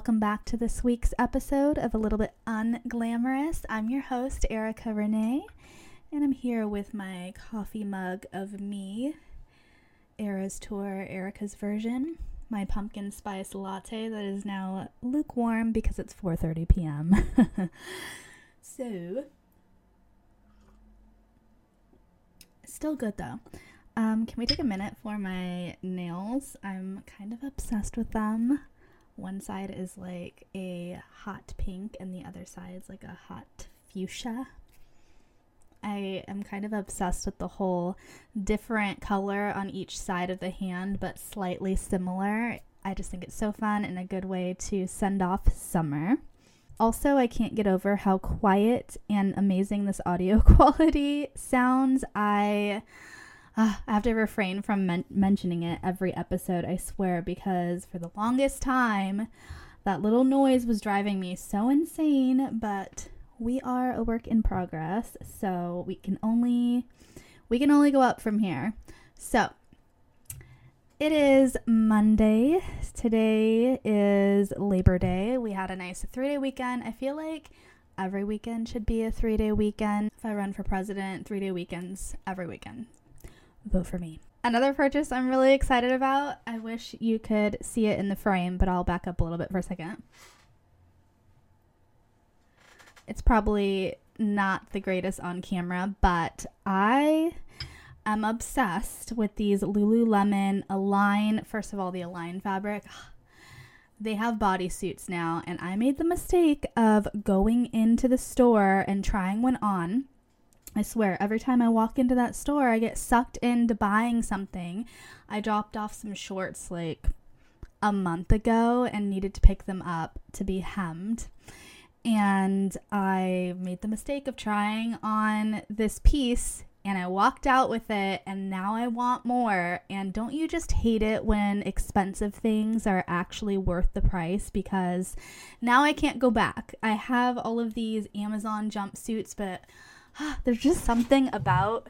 welcome back to this week's episode of A Little Bit Unglamorous. I'm your host, Erica Renee, and I'm here with my coffee mug of me, Era's Tour, Erica's version, my pumpkin spice latte that is now lukewarm because it's 4:30 p.m. so, still good though. Um, can we take a minute for my nails? I'm kind of obsessed with them. One side is like a hot pink, and the other side is like a hot fuchsia. I am kind of obsessed with the whole different color on each side of the hand, but slightly similar. I just think it's so fun and a good way to send off summer. Also, I can't get over how quiet and amazing this audio quality sounds. I uh, I have to refrain from men- mentioning it every episode, I swear, because for the longest time, that little noise was driving me so insane, but we are a work in progress, so we can only we can only go up from here. So, it is Monday. Today is Labor Day. We had a nice 3-day weekend. I feel like every weekend should be a 3-day weekend. If I run for president, 3-day weekends every weekend vote for me. Another purchase I'm really excited about. I wish you could see it in the frame, but I'll back up a little bit for a second. It's probably not the greatest on camera, but I am obsessed with these Lululemon Align. First of all, the Align fabric. They have bodysuits now, and I made the mistake of going into the store and trying one on I swear, every time I walk into that store, I get sucked into buying something. I dropped off some shorts like a month ago and needed to pick them up to be hemmed. And I made the mistake of trying on this piece and I walked out with it and now I want more. And don't you just hate it when expensive things are actually worth the price because now I can't go back. I have all of these Amazon jumpsuits, but there's just something about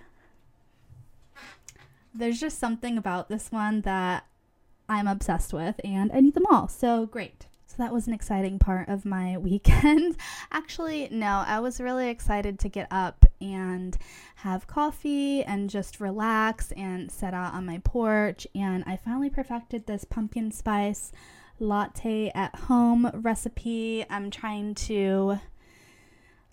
there's just something about this one that I'm obsessed with and I need them all. So great. So that was an exciting part of my weekend. Actually, no, I was really excited to get up and have coffee and just relax and set out on my porch. And I finally perfected this pumpkin spice latte at home recipe. I'm trying to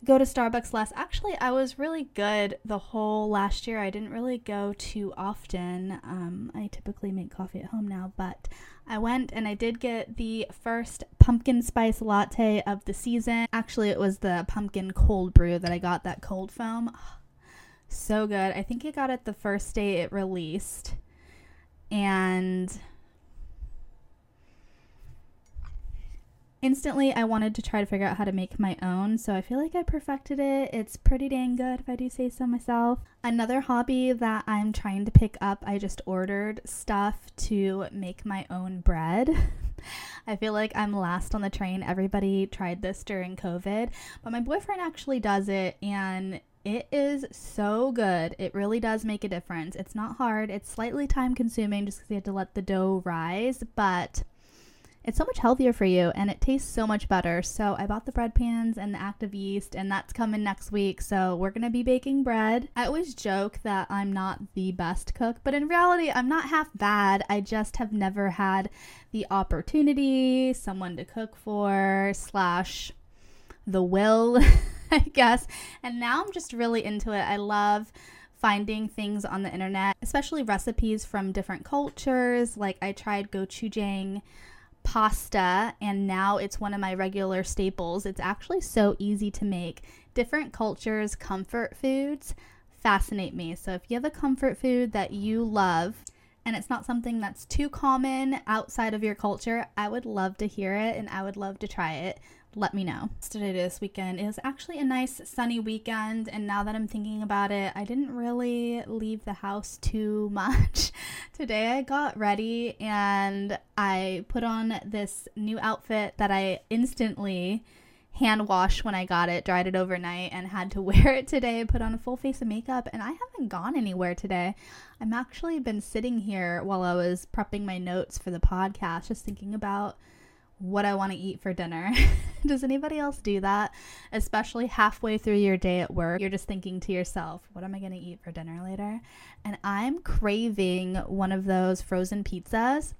go to Starbucks less. Actually, I was really good the whole last year. I didn't really go too often. Um, I typically make coffee at home now, but I went and I did get the first pumpkin spice latte of the season. Actually, it was the pumpkin cold brew that I got, that cold foam. so good. I think I got it the first day it released. And instantly I wanted to try to figure out how to make my own, so I feel like I perfected it. It's pretty dang good if I do say so myself. Another hobby that I'm trying to pick up, I just ordered stuff to make my own bread. I feel like I'm last on the train. Everybody tried this during COVID, but my boyfriend actually does it and it is so good. It really does make a difference. It's not hard. It's slightly time consuming just because you have to let the dough rise, but it's so much healthier for you and it tastes so much better. So I bought the bread pans and the active yeast, and that's coming next week. So we're gonna be baking bread. I always joke that I'm not the best cook, but in reality, I'm not half bad. I just have never had the opportunity, someone to cook for, slash, the will, I guess. And now I'm just really into it. I love finding things on the internet, especially recipes from different cultures. Like I tried gochujang pasta and now it's one of my regular staples. It's actually so easy to make. Different cultures' comfort foods fascinate me. So if you have a comfort food that you love and it's not something that's too common outside of your culture, I would love to hear it and I would love to try it let me know. Today this weekend is actually a nice sunny weekend and now that I'm thinking about it, I didn't really leave the house too much. Today I got ready and I put on this new outfit that I instantly hand washed when I got it, dried it overnight, and had to wear it today. Put on a full face of makeup, and I haven't gone anywhere today. I'm actually been sitting here while I was prepping my notes for the podcast, just thinking about what I want to eat for dinner. Does anybody else do that? Especially halfway through your day at work, you're just thinking to yourself, what am I going to eat for dinner later? And I'm craving one of those frozen pizzas.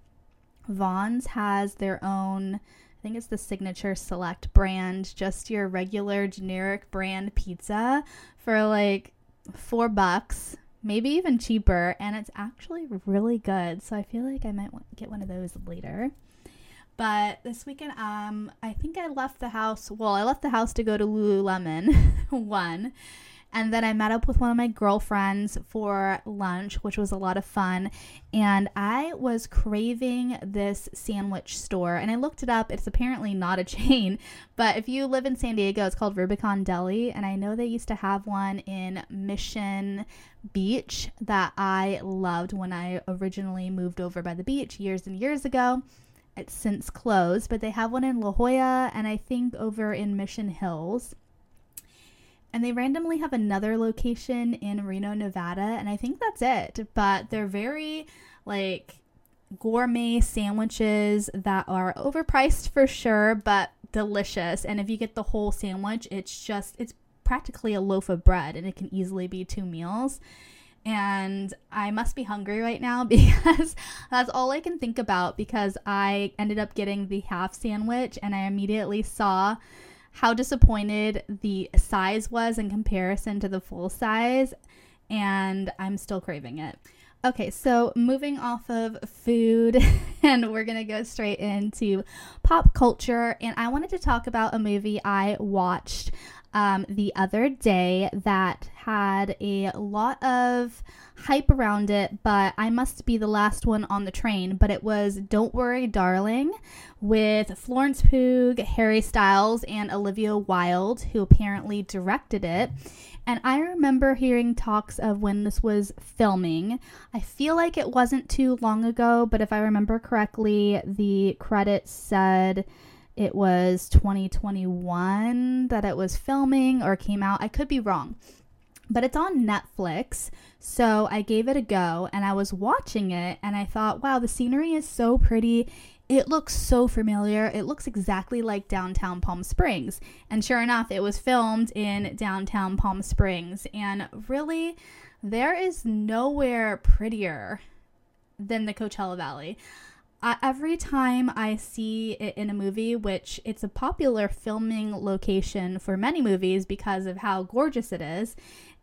Vons has their own I think it's the signature select brand, just your regular generic brand pizza for like four bucks, maybe even cheaper, and it's actually really good. So I feel like I might get one of those later. But this weekend, um, I think I left the house. Well, I left the house to go to Lululemon, one, and then I met up with one of my girlfriends for lunch, which was a lot of fun. And I was craving this sandwich store. And I looked it up. It's apparently not a chain. But if you live in San Diego, it's called Rubicon Deli. And I know they used to have one in Mission Beach that I loved when I originally moved over by the beach years and years ago. It's since closed, but they have one in La Jolla and I think over in Mission Hills and they randomly have another location in Reno, Nevada, and I think that's it. But they're very like gourmet sandwiches that are overpriced for sure, but delicious. And if you get the whole sandwich, it's just it's practically a loaf of bread and it can easily be two meals. And I must be hungry right now because that's all I can think about because I ended up getting the half sandwich and I immediately saw how disappointed the size was in comparison to the full size, and I'm still craving it. Okay, so moving off of food, and we're gonna go straight into pop culture. And I wanted to talk about a movie I watched um, the other day that had a lot of hype around it, but I must be the last one on the train. But it was Don't Worry, Darling with Florence Pugh, Harry Styles, and Olivia Wilde, who apparently directed it. And I remember hearing talks of when this was filming. I feel like it wasn't too long ago, but if I remember correctly, the credits said it was 2021 that it was filming or came out. I could be wrong. But it's on Netflix. So I gave it a go and I was watching it and I thought, wow, the scenery is so pretty. It looks so familiar. It looks exactly like downtown Palm Springs. And sure enough, it was filmed in downtown Palm Springs. And really, there is nowhere prettier than the Coachella Valley every time I see it in a movie, which it's a popular filming location for many movies because of how gorgeous it is,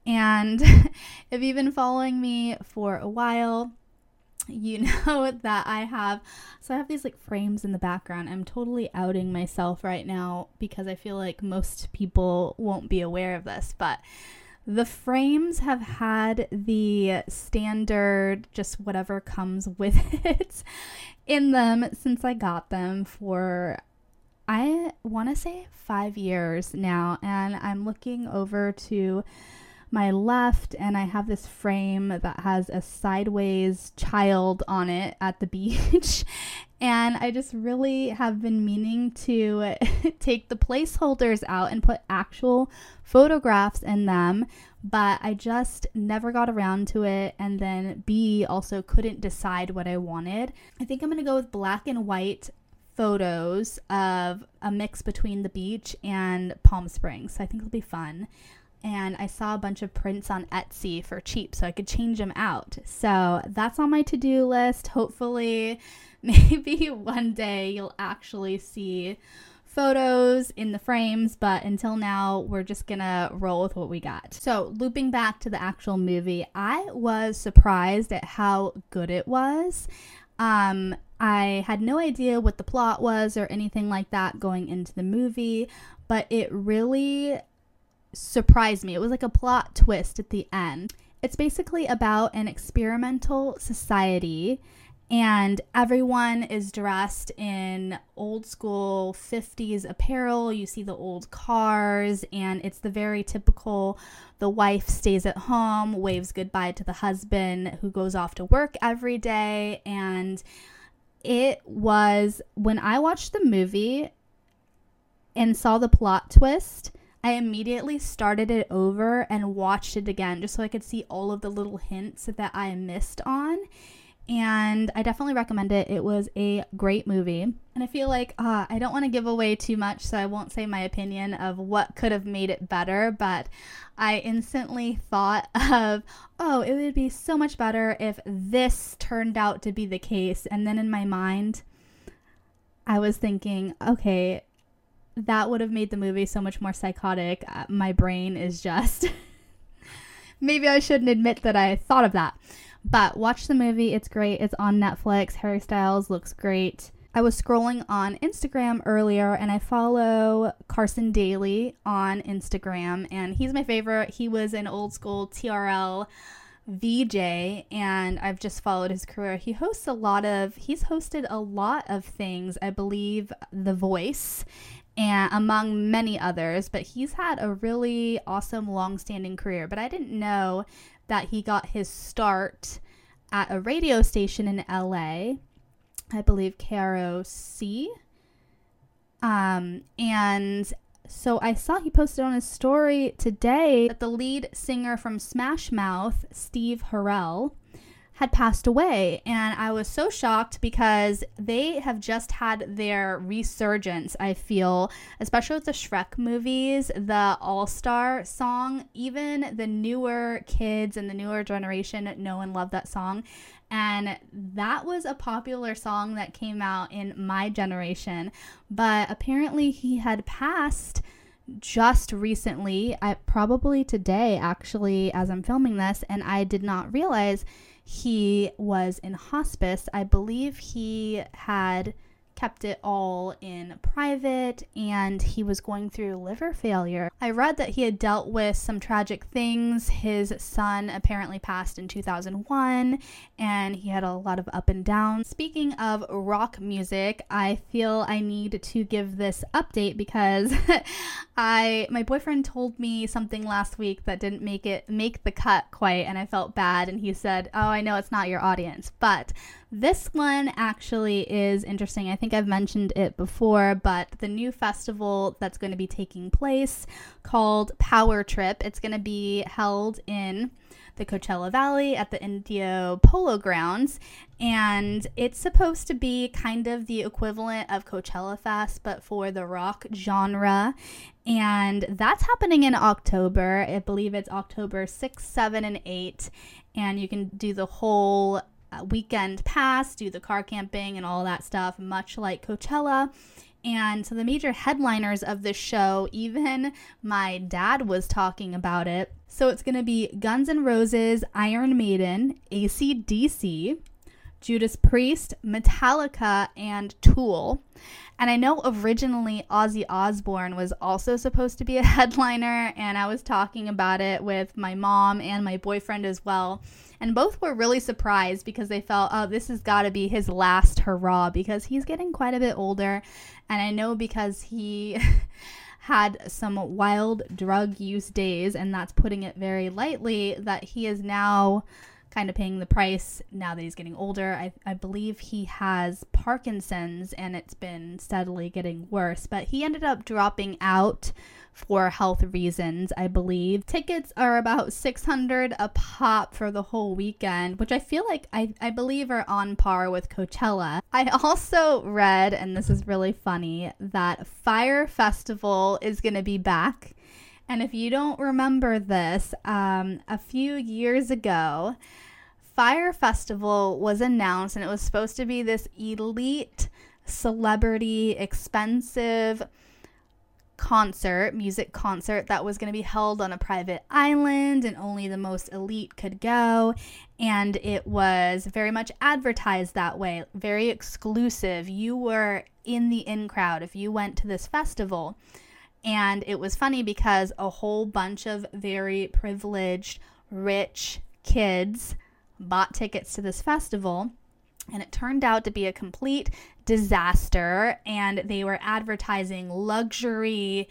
and if you've been following me for a while, you know that I have so I have these like frames in the background. I'm totally outing myself right now because I feel like most people won't be aware of this, but the frames have had the standard, just whatever comes with it in them since I got them for, I want to say five years now. And I'm looking over to my left and I have this frame that has a sideways child on it at the beach. And I just really have been meaning to take the placeholders out and put actual photographs in them, but I just never got around to it. And then B also couldn't decide what I wanted. I think I'm to go with black and white photos of a mix between the beach and Palm Springs. So I think it'll be fun and I saw a bunch of prints on Etsy for cheap so I could change them out. So that's on my to do list. Hopefully, maybe one day you'll actually see photos in the frames, but until now, we're just gonna roll with what we got. So, looping back to the actual movie, I was surprised at how good it was. Um, I had no idea what the plot was or anything like that going into the movie, but it really surprised me. It was like a plot twist at the end. It's basically about an experimental society and everyone is dressed in old school 50s apparel. You see the old cars, and it's the very typical the wife stays at home, waves goodbye to the husband who goes off to work every day. And it was when I watched the movie, and saw the plot twist, I immediately started it over and watched it again just so I could see all of the little hints that I missed on. And I definitely recommend it. It was a great movie. And I feel like uh, I don't want to give away too much, so I won't say my opinion of what could have made it better. But I instantly thought of, oh, it would be so much better if this turned out to be the case. And then in my mind, I was thinking, okay, that would have made the movie so much more psychotic. Uh, my brain is just. Maybe I shouldn't admit that I thought of that. But watch the movie. It's great. It's on Netflix. Harry Styles looks great. I was scrolling on Instagram earlier and I follow Carson Daly on Instagram and he's my favorite. He was an old school TRL VJ and I've just followed his career. He hosts a lot of he's hosted a lot of things, I believe The Voice and among many others, but he's had a really awesome long-standing career. But I didn't know that he got his start at a radio station in LA, I believe KROQ. Um, and so I saw he posted on his story today that the lead singer from Smash Mouth, Steve Harwell, had passed away. And I was so shocked because they have just had their resurgence, I feel, especially with the Shrek movies, the All Star song. Even the newer kids and the newer generation know and love that song. And that was a popular song that came out in my generation. But apparently, he had passed just recently, I, probably today, actually, as I'm filming this, and I did not realize he was in hospice. I believe he had kept it all in private and he was going through liver failure. I read that he had dealt with some tragic things. His son apparently passed in 2001 and he had a lot of up and down. Speaking of rock music, I feel I need to give this update because I my boyfriend told me something last week that didn't make it make the cut quite and I felt bad and he said, "Oh, I know it's not your audience, but this one actually is interesting. I think I've mentioned it before, but the new festival that's going to be taking place called Power Trip, it's going to be held in the Coachella Valley at the Indio Polo Grounds. And it's supposed to be kind of the equivalent of Coachella Fest, but for the rock genre. And that's happening in October. I believe it's October 6, 7, and 8. And you can do the whole Uh, weekend pass, do the car camping and all that stuff, much like Coachella. And so the major headliners of this show, even my dad was talking about it. So it's going to be Guns N' Roses, Iron Maiden, ACDC, Judas Priest, Metallica, and Tool. And I know originally Ozzy Osbourne was also supposed to be a headliner, and I was talking about it with my mom and my boyfriend as well. And both were really surprised because they felt, oh, this has got to be his last hurrah because he's getting quite a bit older. And I know because he. had some wild drug use days, and that's putting it very lightly, that he is now kind of paying the price now that he's getting older. I, I believe he has Parkinson's and it's been steadily getting worse, but he ended up dropping out for health reasons, I believe. Tickets are about 600 a pop for the whole weekend, which I feel like I, I believe are on par with Coachella. I also read, and this is really funny, that Fyre Festival is going to be back. And if you don't remember this, um, a few years ago, Fyre Festival was announced, and it was supposed to be this elite, celebrity, expensive, concert, music concert that was going to be held on a private island and only the most elite could go. And it was very much advertised that way, very exclusive. You were in the in crowd if you went to this festival. And it was funny because a whole bunch of very privileged, rich kids bought tickets to this festival and it turned out to be a complete disaster. And they were advertising luxury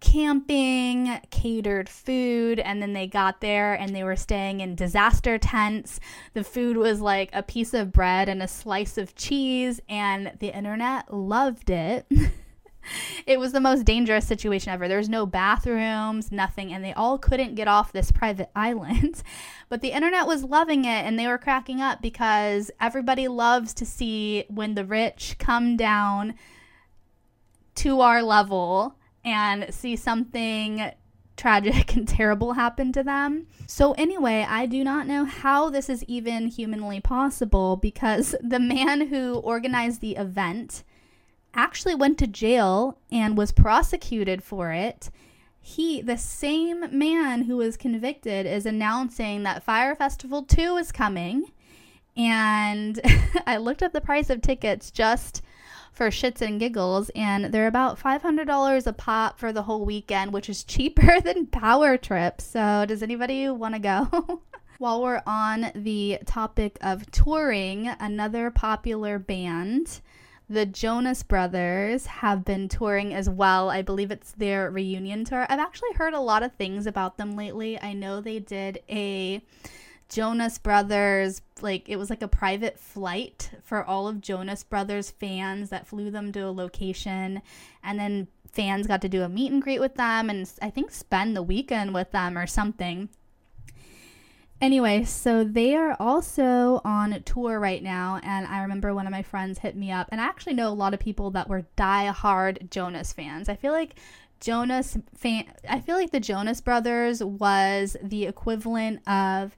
camping, catered food, and then they got there and they were staying in disaster tents. The food was like a piece of bread and a slice of cheese, and the internet loved it. it was the most dangerous situation ever. There's no bathrooms, nothing, and they all couldn't get off this private island. But the internet was loving it and they were cracking up because everybody loves to see when the rich come down to our level and see something tragic and terrible happen to them. So, anyway, I do not know how this is even humanly possible because the man who organized the event actually went to jail and was prosecuted for it. He, the same man who was convicted, is announcing that Fyre Festival 2 is coming. And I looked up the price of tickets just for shits and giggles, and they're about $500 a pop for the whole weekend, which is cheaper than Power Trip. So, does anybody want to go? While we're on the topic of touring, another popular band, the Jonas Brothers, have been touring as well. I believe it's their reunion tour. I've actually heard a lot of things about them lately. I know they did a Jonas Brothers, like it was like a private flight for all of Jonas Brothers fans that flew them to a location. And then fans got to do a meet and greet with them and I think spend the weekend with them or something. Anyway, so they are also on tour right now, and I remember one of my friends hit me up, and I actually know a lot of people that were die-hard Jonas fans. I feel like Jonas fan, I feel like the Jonas Brothers was the equivalent of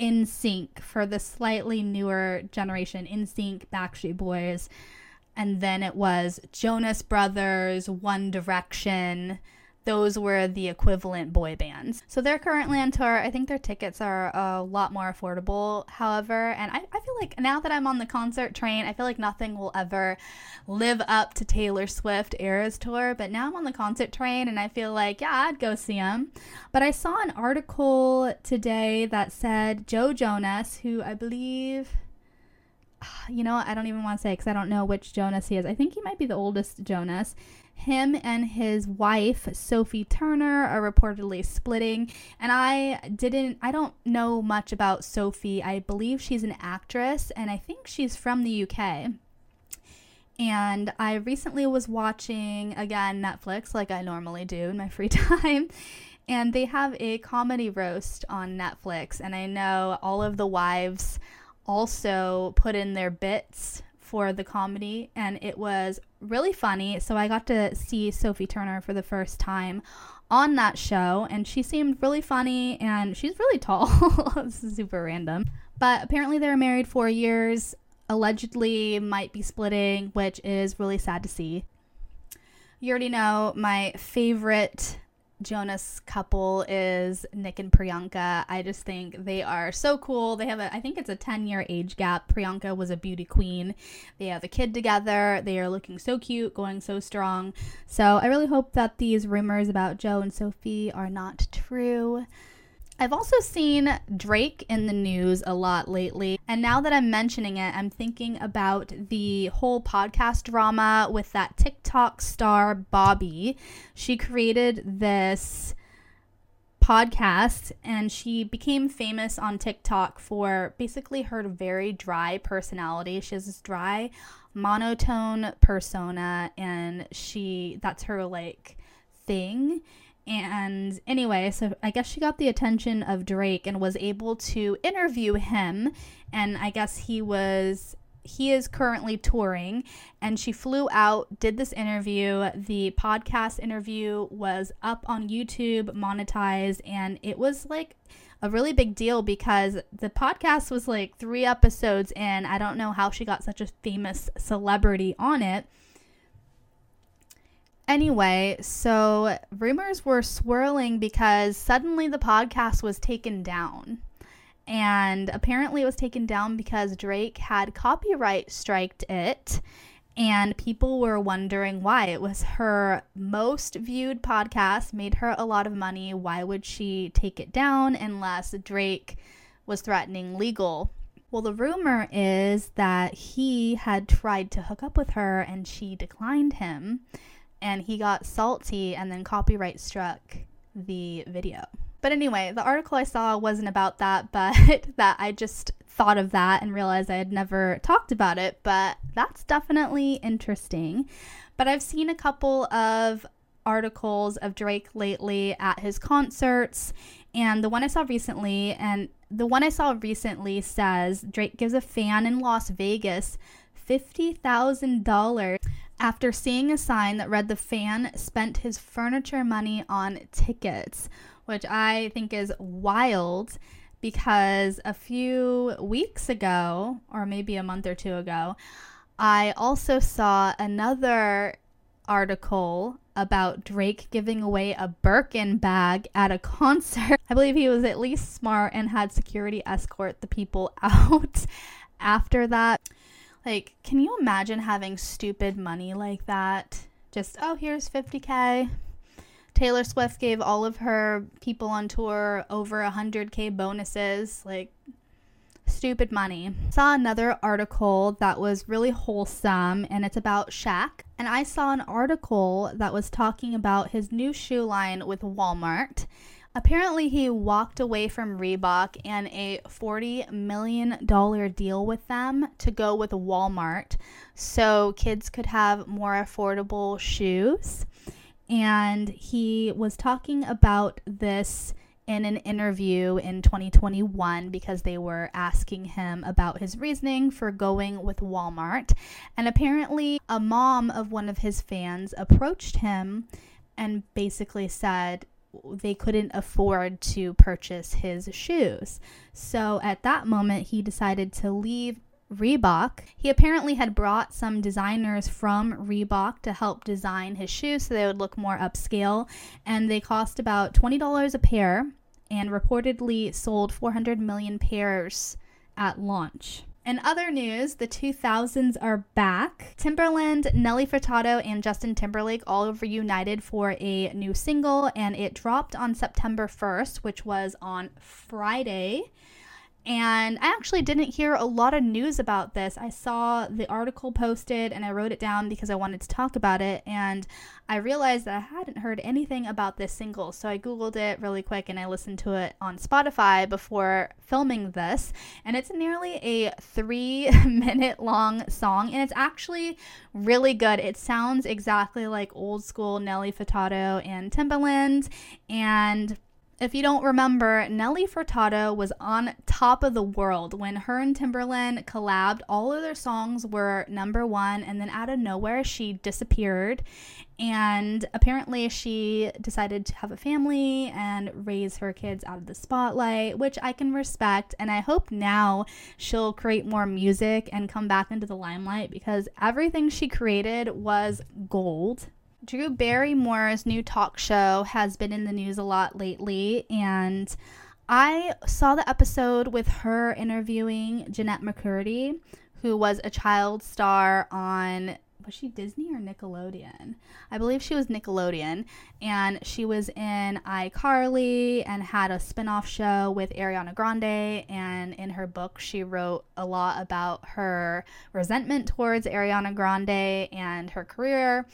NSYNC for the slightly newer generation, NSYNC, Backstreet Boys, and then it was Jonas Brothers, One Direction. Those were the equivalent boy bands. So they're currently on tour. I think their tickets are a lot more affordable, however. And I, I feel like now that I'm on the concert train, I feel like nothing will ever live up to Taylor Swift Eras Tour. But now I'm on the concert train and I feel like, yeah, I'd go see them. But I saw an article today that said Joe Jonas, who I believe you know, I don't even want to say because I don't know which Jonas he is. I think he might be the oldest Jonas. Him and his wife, Sophie Turner, are reportedly splitting. And I didn't, I don't know much about Sophie. I believe she's an actress and I think she's from the UK. And I recently was watching again Netflix, like I normally do in my free time. And they have a comedy roast on Netflix. And I know all of the wives also put in their bits for the comedy, and it was really funny. So I got to see Sophie Turner for the first time on that show, and she seemed really funny, and she's really tall. super random. But apparently, they were married four years, allegedly, might be splitting, which is really sad to see. You already know my favorite Jonas couple is Nick and Priyanka. I just think they are so cool. They have a, I think it's a 10 year age gap. Priyanka was a beauty queen. They have a kid together. They are looking so cute, going so strong. So I really hope that these rumors about Joe and Sophie are not true. I've also seen Drake in the news a lot lately. And now that I'm mentioning it, I'm thinking about the whole podcast drama with that TikTok star, Bobbi. She created this podcast and she became famous on TikTok for basically her very dry personality. She has this dry, monotone persona, and she that's her like thing and anyway, so I guess she got the attention of Drake and was able to interview him. And I guess he was he is currently touring. And she flew out did this interview. The podcast interview was up on youtube monetized. And it was like a really big deal because the podcast was like three episodes in. I don't know how she got such a famous celebrity on it Anyway, so rumors were swirling because suddenly the podcast was taken down. And apparently it was taken down because Drake had copyright striked it. And people were wondering why. It was her most viewed podcast, made her a lot of money. Why would she take it down unless Drake was threatening legal well, the rumor is that he had tried to hook up with her and she declined him and he got salty and then copyright struck the video. But anyway, the article I saw wasn't about that, but that I just thought of that and realized I had never talked about it, but that's definitely interesting. But I've seen a couple of articles of Drake lately at his concerts, and the one I saw recently, and the one I saw recently says Drake gives a fan in Las Vegas $50,000 after seeing a sign that read the fan spent his furniture money on tickets, which I think is wild because a few weeks ago, or maybe a month or two ago, I also saw another article about Drake giving away a Birkin bag at a concert. I believe he was at least smart and had security escort the people out after that. Like, can you imagine having stupid money like that? Just, oh, here's 50K. Taylor Swift gave all of her people on tour over 100K bonuses. Like, stupid money. Saw another article that was really wholesome and it's about Shaq. And I saw an article that was talking about his new shoe line with Walmart. Apparently, he walked away from Reebok and a $40 million deal with them to go with Walmart so kids could have more affordable shoes. And he was talking about this in an interview in 2021 because they were asking him about his reasoning for going with Walmart. And apparently, a mom of one of his fans approached him and basically said, they couldn't afford to purchase his shoes. So at that moment, he decided to leave Reebok. He apparently had brought some designers from Reebok to help design his shoes so they would look more upscale, and they cost about $20 a pair and reportedly sold 400 million pairs at launch. In other news, the 2000s are back. Timbaland, Nelly Furtado, and Justin Timberlake all reunited for a new single, and it dropped on September 1st, which was on Friday. And I actually didn't hear a lot of news about this. I saw the article posted and I wrote it down because I wanted to talk about it. And I realized that I hadn't heard anything about this single. So I Googled it really quick and I listened to it on Spotify before filming this. And it's nearly a three minute long song. And it's actually really good. It sounds exactly like old school Nelly Furtado and Timbaland. And if you don't remember, Nelly Furtado was on top of the world when her and Timbaland collabed. All of their songs were number one, and then out of nowhere, she disappeared. And apparently, she decided to have a family and raise her kids out of the spotlight, which I can respect. And I hope now she'll create more music and come back into the limelight because everything she created was gold Drew Barrymore's new talk show has been in the news a lot lately, and I saw the episode with her interviewing Jennette McCurdy, who was a child star on was she Disney or Nickelodeon? I believe she was Nickelodeon, and she was in iCarly and had a spin-off show with Ariana Grande. And in her book, she wrote a lot about her resentment towards Ariana Grande and her career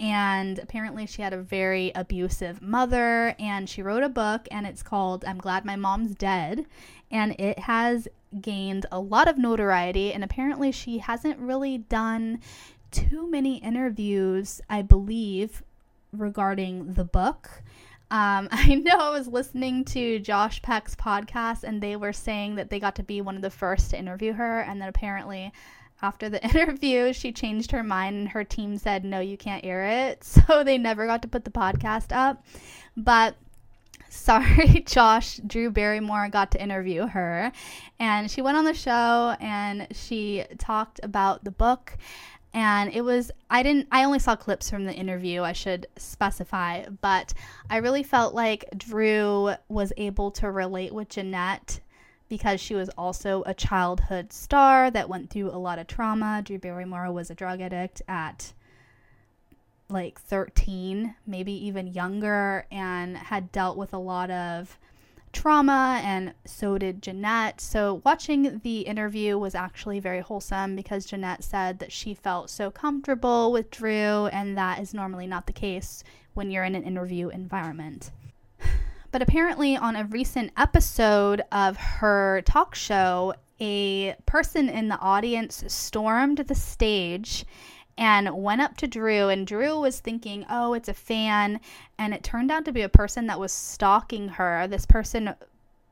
and apparently she had a very abusive mother and she wrote a book and it's called I'm Glad My Mom's Dead. And it has gained a lot of notoriety and apparently she hasn't really done too many interviews I believe regarding the book. Um, I know I was listening to Josh Peck's podcast and they were saying that they got to be one of the first to interview her and that apparently after the interview, she changed her mind and her team said, no, you can't air it. So they never got to put the podcast up. But sorry, Josh, Drew Barrymore got to interview her. And she went on the show and she talked about the book. And it was, I didn't, I only saw clips from the interview, I should specify, but I really felt like Drew was able to relate with Jennette because she was also a childhood star that went through a lot of trauma. Drew Barrymore was a drug addict at like 13, maybe even younger, and had dealt with a lot of trauma, and so did Jennette. So, watching the interview was actually very wholesome because Jennette said that she felt so comfortable with Drew, and that is normally not the case when you're in an interview environment. But apparently, on a recent episode of her talk show, a person in the audience stormed the stage and went up to Drew, and Drew was thinking, oh, it's a fan. And it turned out to be a person that was stalking her. This person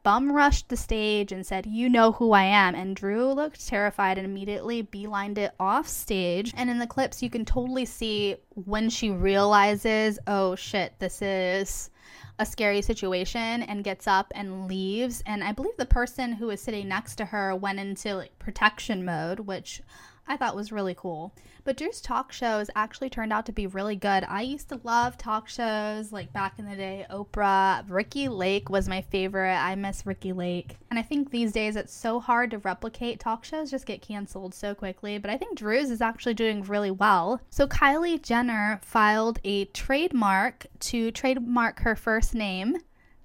bum rushed the stage and said, You know who I am. And Drew looked terrified and immediately beelined it off stage. And in the clips, you can totally see when she realizes, Oh shit, this is a scary situation and gets up and leaves. And I believe the person who was sitting next to her went into like protection mode, which I thought was really cool. But Drew's talk shows actually turned out to be really good. I used to love talk shows like back in the day, Oprah. Ricki Lake was my favorite. I miss Ricki Lake. And I think these days it's so hard to replicate. Talk shows just get canceled so quickly. But I think Drew's is actually doing really well. So Kylie Jenner filed a trademark to trademark her first name,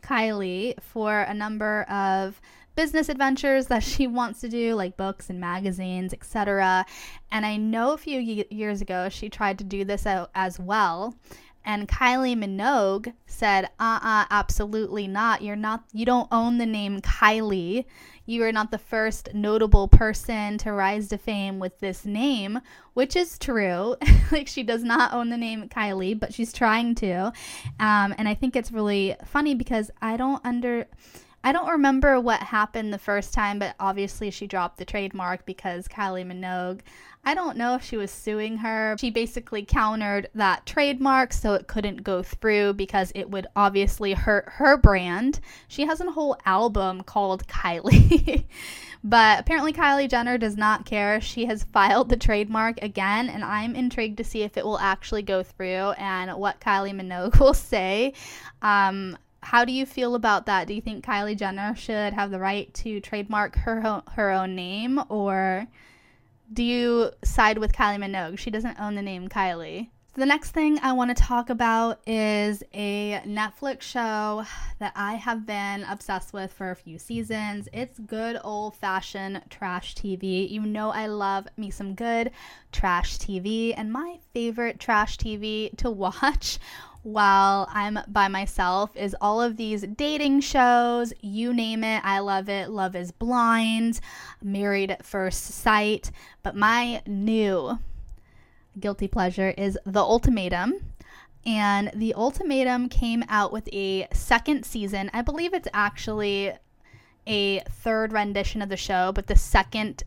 Kylie, for a number of business adventures that she wants to do, like books and magazines, etc. And I know a few years ago she tried to do this as well. And Kylie Minogue said, "Uh, uh absolutely not. You're not. You don't own the name Kylie. You are not the first notable person to rise to fame with this name, which is true. like she does not own the name Kylie, but she's trying to. Um, and I think it's really funny because I don't under." I don't remember what happened the first time, but obviously she dropped the trademark because Kylie Minogue. I don't know if she was suing her. She basically countered that trademark so it couldn't go through because it would obviously hurt her brand. She has a whole album called Kylie. but apparently Kylie Jenner does not care. She has filed the trademark again, and I'm intrigued to see if it will actually go through and what Kylie Minogue will say. Um, how do you feel about that? Do you think Kylie Jenner should have the right to trademark her her own name, or do you side with Kylie Minogue? She doesn't own the name Kylie. The next thing I want to talk about is a Netflix show that I have been obsessed with for a few seasons. It's good old fashioned trash TV. You know, I love me some good trash TV, and my favorite trash TV to watch while I'm by myself is all of these dating shows, you name it. I love it. Love is Blind, Married at First Sight. But my new guilty pleasure is The Ultimatum. And The Ultimatum came out with a second season. I believe it's actually a third rendition of the show, but the second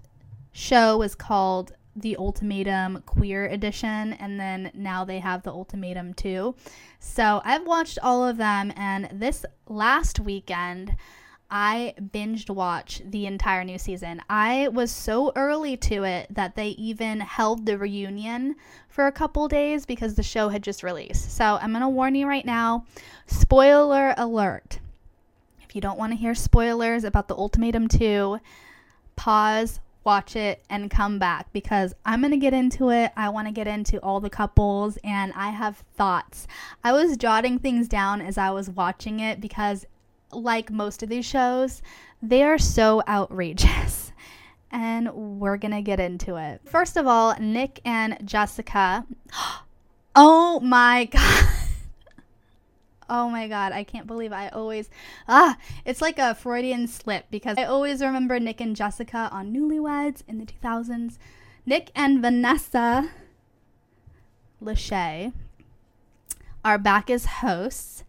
show was called the Ultimatum Queer Edition, and then now they have the Ultimatum 2. So I've watched all of them, and this last weekend, I binged watch the entire new season. I was so early to it that they even held the reunion for a couple days because the show had just released. So I'm going to warn you right now spoiler alert. If you don't want to hear spoilers about the Ultimatum 2, pause, watch it and come back because I'm going to get into it. I want to get into all the couples and I have thoughts. I was jotting things down as I was watching it because, like most of these shows, they are so outrageous. And we're going to get into it. First of all, Nick and Jessica. Oh my God. Oh my god, I can't believe I always ah, it's like a Freudian slip because I always remember Nick and Jessica on Newlyweds in the 2000s. Nick and Vanessa Lachey are back as hosts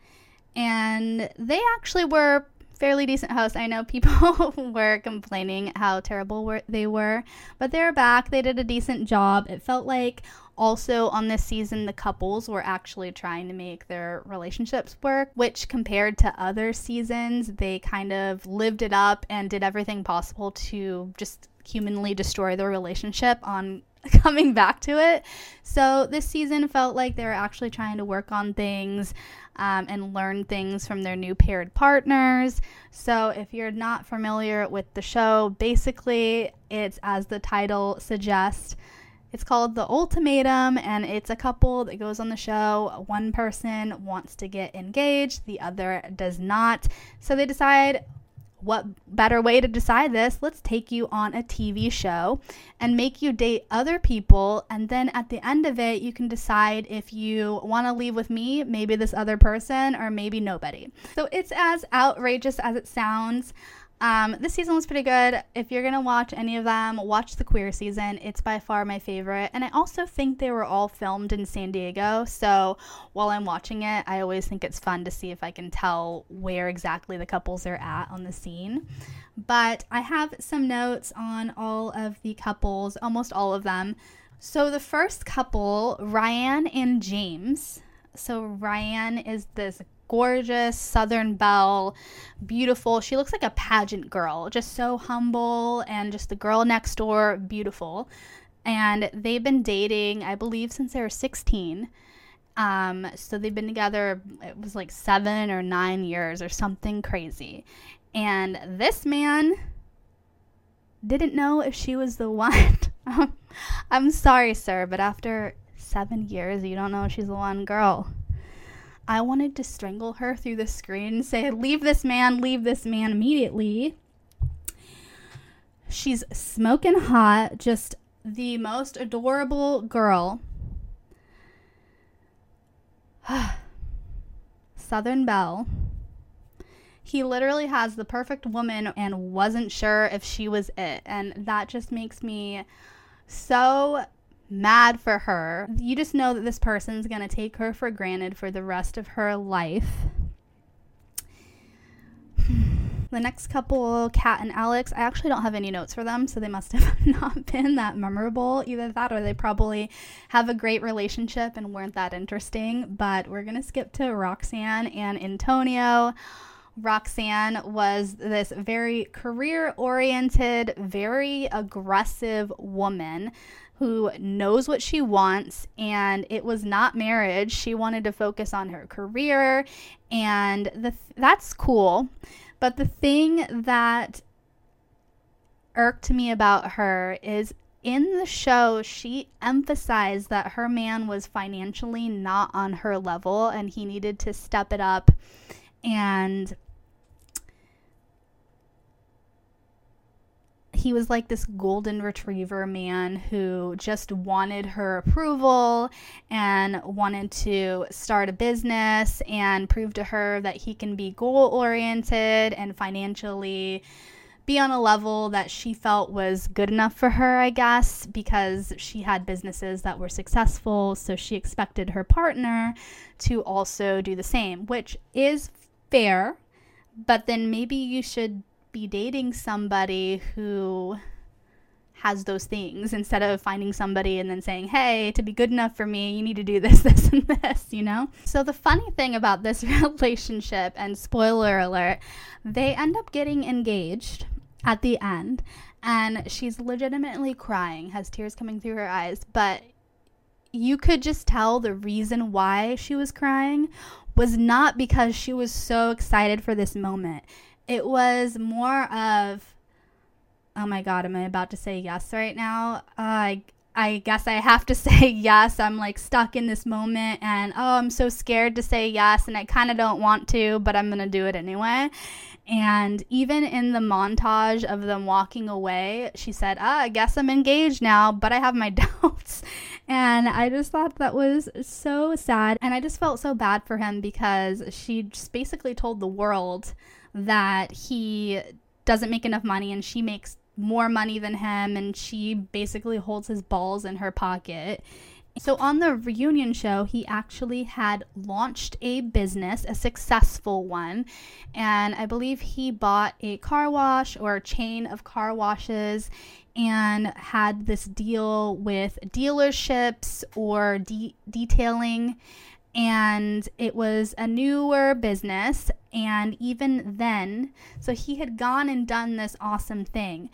and they actually were fairly decent hosts. I know people were complaining how terrible they were, but they're back. They did a decent job. It felt like also on this season the couples were actually trying to make their relationships work, which compared to other seasons, they kind of lived it up and did everything possible to just humanly destroy their relationship on coming back to it. So this season felt like they were actually trying to work on things um, and learn things from their new paired partners. So if you're not familiar with the show, basically it's as the title suggests. It's called The Ultimatum, and it's a couple that goes on the show. One person wants to get engaged, the other does not. So they decide, what better way to decide this? Let's take you on a TV show and make you date other people. And then at the end of it, you can decide if you want to leave with me, maybe this other person, or maybe nobody. So it's as outrageous as it sounds. Um, this season was pretty good. If you're gonna watch any of them, watch the queer season. It's by far my favorite. And I also think they were all filmed in San Diego. So while I'm watching it, I always think it's fun to see if I can tell where exactly the couples are at on the scene. But I have some notes on all of the couples, almost all of them. So the first couple, Ryan and James. So Ryan is this gorgeous Southern belle, beautiful. She looks like a pageant girl, just so humble and just the girl next door, beautiful. And they've been dating, I believe, since they were 16. Um, so they've been together, it was like seven or nine years or something crazy. And this man didn't know if she was the one. I'm sorry, sir, but after seven years, you don't know if she's the one girl. I wanted to strangle her through the screen and say, Leave this man, leave this man immediately. She's smoking hot, just the most adorable girl. Southern Belle. He literally has the perfect woman and wasn't sure if she was it. And that just makes me so mad for her. You just know that this person's going to take her for granted for the rest of her life. The next couple, Kat and Alex, I actually don't have any notes for them, so they must have not been that memorable. Either that or they probably have a great relationship and weren't that interesting. But we're going to skip to Roxanne and Antonio. Roxanne was this very career oriented, very aggressive woman who knows what she wants and it was not marriage. She wanted to focus on her career and the th- that's cool. But the thing that irked me about her is in the show she emphasized that her man was financially not on her level and he needed to step it up and he was like this golden retriever man who just wanted her approval and wanted to start a business and prove to her that he can be goal oriented and financially be on a level that she felt was good enough for her, I guess, because she had businesses that were successful. So she expected her partner to also do the same, which is fair. But then maybe you should be dating somebody who has those things instead of finding somebody and then saying, hey, to be good enough for me, you need to do this, this, and this, you know? So, the funny thing about this relationship, and spoiler alert, they end up getting engaged at the end, and she's legitimately crying, has tears coming through her eyes, but you could just tell the reason why she was crying was not because she was so excited for this moment it was more of oh my god am i about to say yes right now? Uh, i i guess i have to say yes. I'm like stuck in this moment and oh i'm so scared to say yes and i kind of don't want to but i'm gonna do it anyway. And even in the montage of them walking away she said ah, i guess i'm engaged now but i have my doubts. And i just thought that was so sad. And i just felt so bad for him because she just basically told the world that he doesn't make enough money and she makes more money than him and she basically holds his balls in her pocket. So on the reunion show, he actually had launched a business, a successful one, and I believe he bought a car wash or a chain of car washes and had this deal with dealerships or de- detailing and it was a newer business and even then so he had gone and done this awesome thing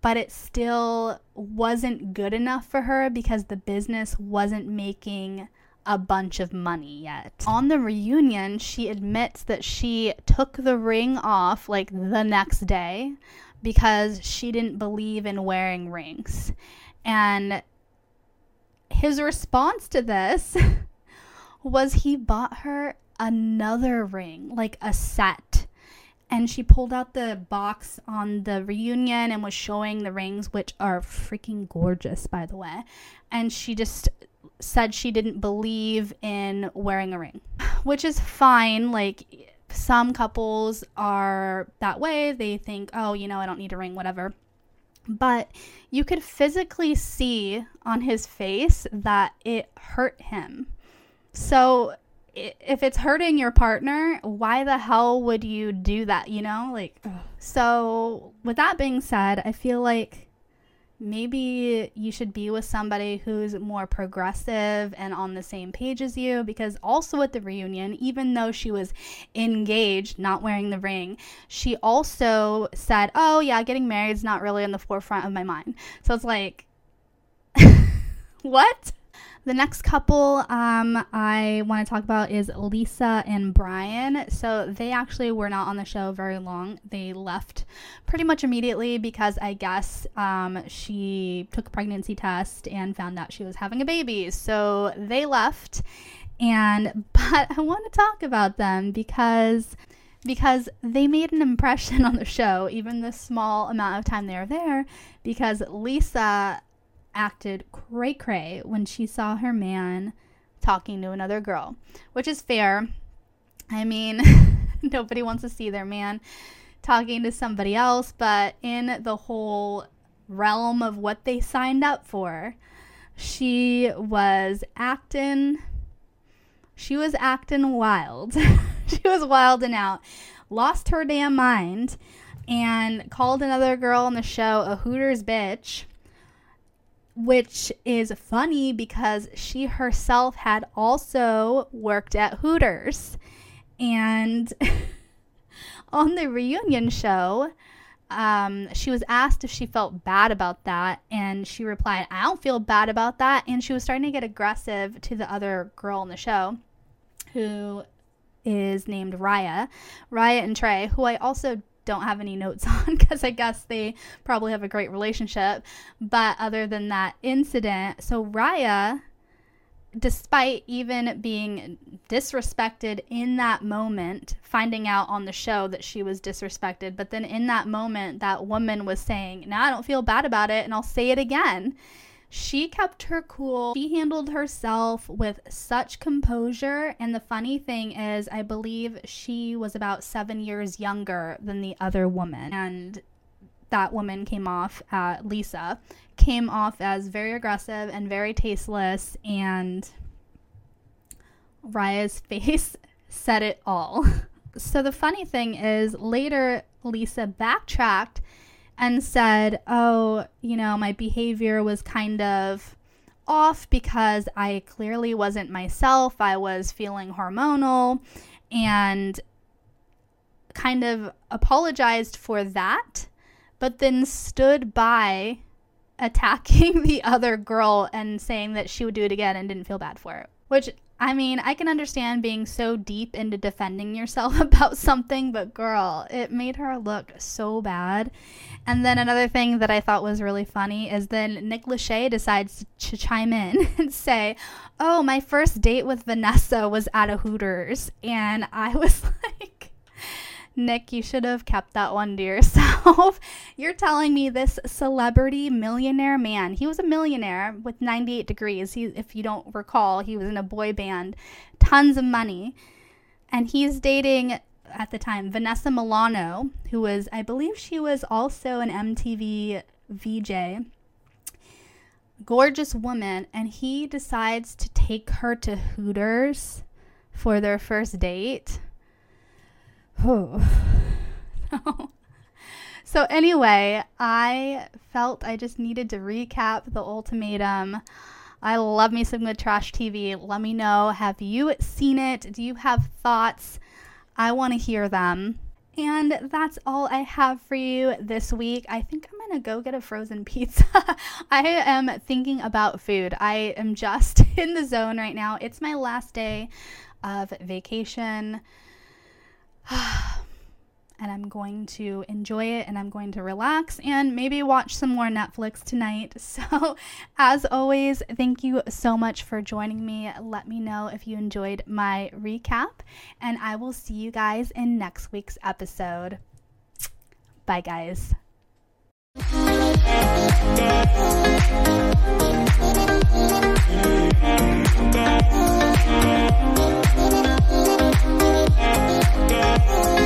but it still wasn't good enough for her because the business wasn't making a bunch of money yet. On the reunion, she admits that she took the ring off like the next day because she didn't believe in wearing rings. And his response to this was he bought her another ring, like a set. And she pulled out the box on the reunion and was showing the rings, which are freaking gorgeous, by the way. And she just said she didn't believe in wearing a ring, which is fine. Like, some couples are that way. They think, oh, you know, I don't need a ring, whatever. But you could physically see on his face that it hurt him. So if it's hurting your partner, why the hell would you do that, you know? Like, ugh. so with that being said, I feel like maybe you should be with somebody who's more progressive and on the same page as you because also at the reunion even though she was engaged not wearing the ring she also said oh yeah getting married is not really in the forefront of my mind so it's like what the next couple um, I want to talk about is Lisa and Brian. So they actually were not on the show very long. They left pretty much immediately because I guess um, she took a pregnancy test and found out she was having a baby. So they left. And but I want to talk about them because because they made an impression on the show, even the small amount of time they were there, because Lisa acted cray cray when she saw her man talking to another girl, which is fair. I mean, nobody wants to see their man talking to somebody else, but in the whole realm of what they signed up for, she was acting she was acting wild. she was wilding out. Lost her damn mind and called another girl on the show a Hooters bitch which is funny because she herself had also worked at Hooters. And on the reunion show, um, she was asked if she felt bad about that, and she replied, I don't feel bad about that. And she was starting to get aggressive to the other girl on the show who is named Raya. Raya and Trey, who I also don't have any notes on because I guess they probably have a great relationship. But other than that incident, so Raya, despite even being disrespected in that moment, finding out on the show that she was disrespected, but then in that moment, that woman was saying, Now I don't feel bad about it, and I'll say it again. She kept her cool. She handled herself with such composure. And the funny thing is, I believe she was about seven years younger than the other woman. And that woman came off, uh, Lisa, came off as very aggressive and very tasteless. And Raya's face said it all. so the funny thing is, later Lisa backtracked and said, Oh, you know, my behavior was kind of off because I clearly wasn't myself. I was feeling hormonal and kind of apologized for that, but then stood by attacking the other girl and saying that she would do it again and didn't feel bad for it. Which I mean, I can understand being so deep into defending yourself about something, but girl, it made her look so bad. And then another thing that I thought was really funny is then Nick Lachey decides to chime in and say, Oh, my first date with Vanessa was at a Hooters. And I was like, Nick, you should have kept that one to yourself. You're telling me this celebrity millionaire man, he was a millionaire with 98 degrees. He, if you don't recall, he was in a boy band, tons of money. And he's dating at the time Vanessa Minnillo, who was, I believe she was also an MTV VJ. Gorgeous woman. And he decides to take her to Hooters for their first date No. So, anyway, I felt I just needed to recap the ultimatum. I love me some good trash TV. Let me know. Have you seen it? Do you have thoughts? I want to hear them. And that's all I have for you this week. I think I'm to go get a frozen pizza. I am thinking about food. I am just in the zone right now. It's my last day of vacation. and I'm going to enjoy it and I'm going to relax and maybe watch some more Netflix tonight. So, as always, thank you so much for joining me. Let me know if you enjoyed my recap, and I will see you guys in next week's episode. Bye, guys. Bye.